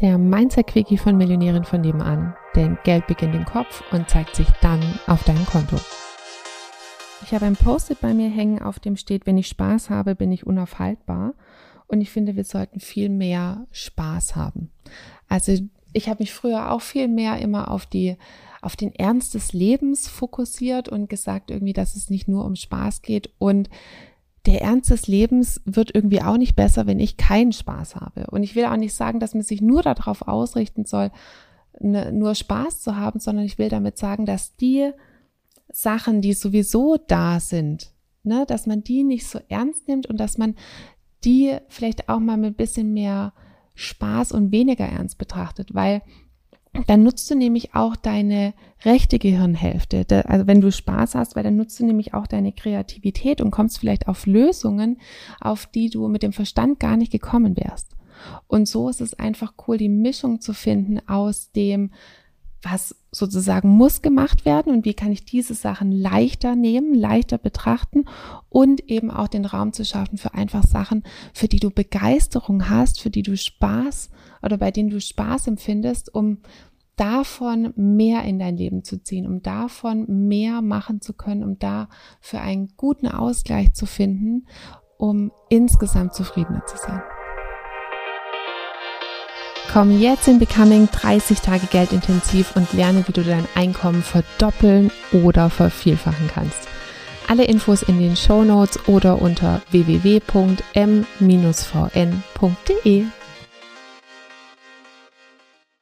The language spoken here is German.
der Mindset-Quickie von Millionären von nebenan. Denn Geld beginnt im Kopf und zeigt sich dann auf deinem Konto. Ich habe ein Post-it bei mir hängen, auf dem steht, wenn ich Spaß habe, bin ich unaufhaltbar. Und ich finde, wir sollten viel mehr Spaß haben. Also ich habe mich früher auch viel mehr immer auf die auf den Ernst des Lebens fokussiert und gesagt irgendwie, dass es nicht nur um Spaß geht und der Ernst des Lebens wird irgendwie auch nicht besser, wenn ich keinen Spaß habe. Und ich will auch nicht sagen, dass man sich nur darauf ausrichten soll, ne, nur Spaß zu haben, sondern ich will damit sagen, dass die Sachen, die sowieso da sind, ne, dass man die nicht so ernst nimmt und dass man die vielleicht auch mal mit ein bisschen mehr Spaß und weniger ernst betrachtet, weil dann nutzt du nämlich auch deine rechte Gehirnhälfte. Also wenn du Spaß hast, weil dann nutzt du nämlich auch deine Kreativität und kommst vielleicht auf Lösungen, auf die du mit dem Verstand gar nicht gekommen wärst. Und so ist es einfach cool, die Mischung zu finden aus dem, was sozusagen muss gemacht werden und wie kann ich diese Sachen leichter nehmen, leichter betrachten und eben auch den Raum zu schaffen für einfach Sachen, für die du Begeisterung hast, für die du Spaß oder bei denen du Spaß empfindest, um davon mehr in dein Leben zu ziehen, um davon mehr machen zu können, um da für einen guten Ausgleich zu finden, um insgesamt zufriedener zu sein. Komm jetzt in Becoming 30 Tage Geldintensiv und lerne, wie du dein Einkommen verdoppeln oder vervielfachen kannst. Alle Infos in den Show Notes oder unter www.m-vn.de.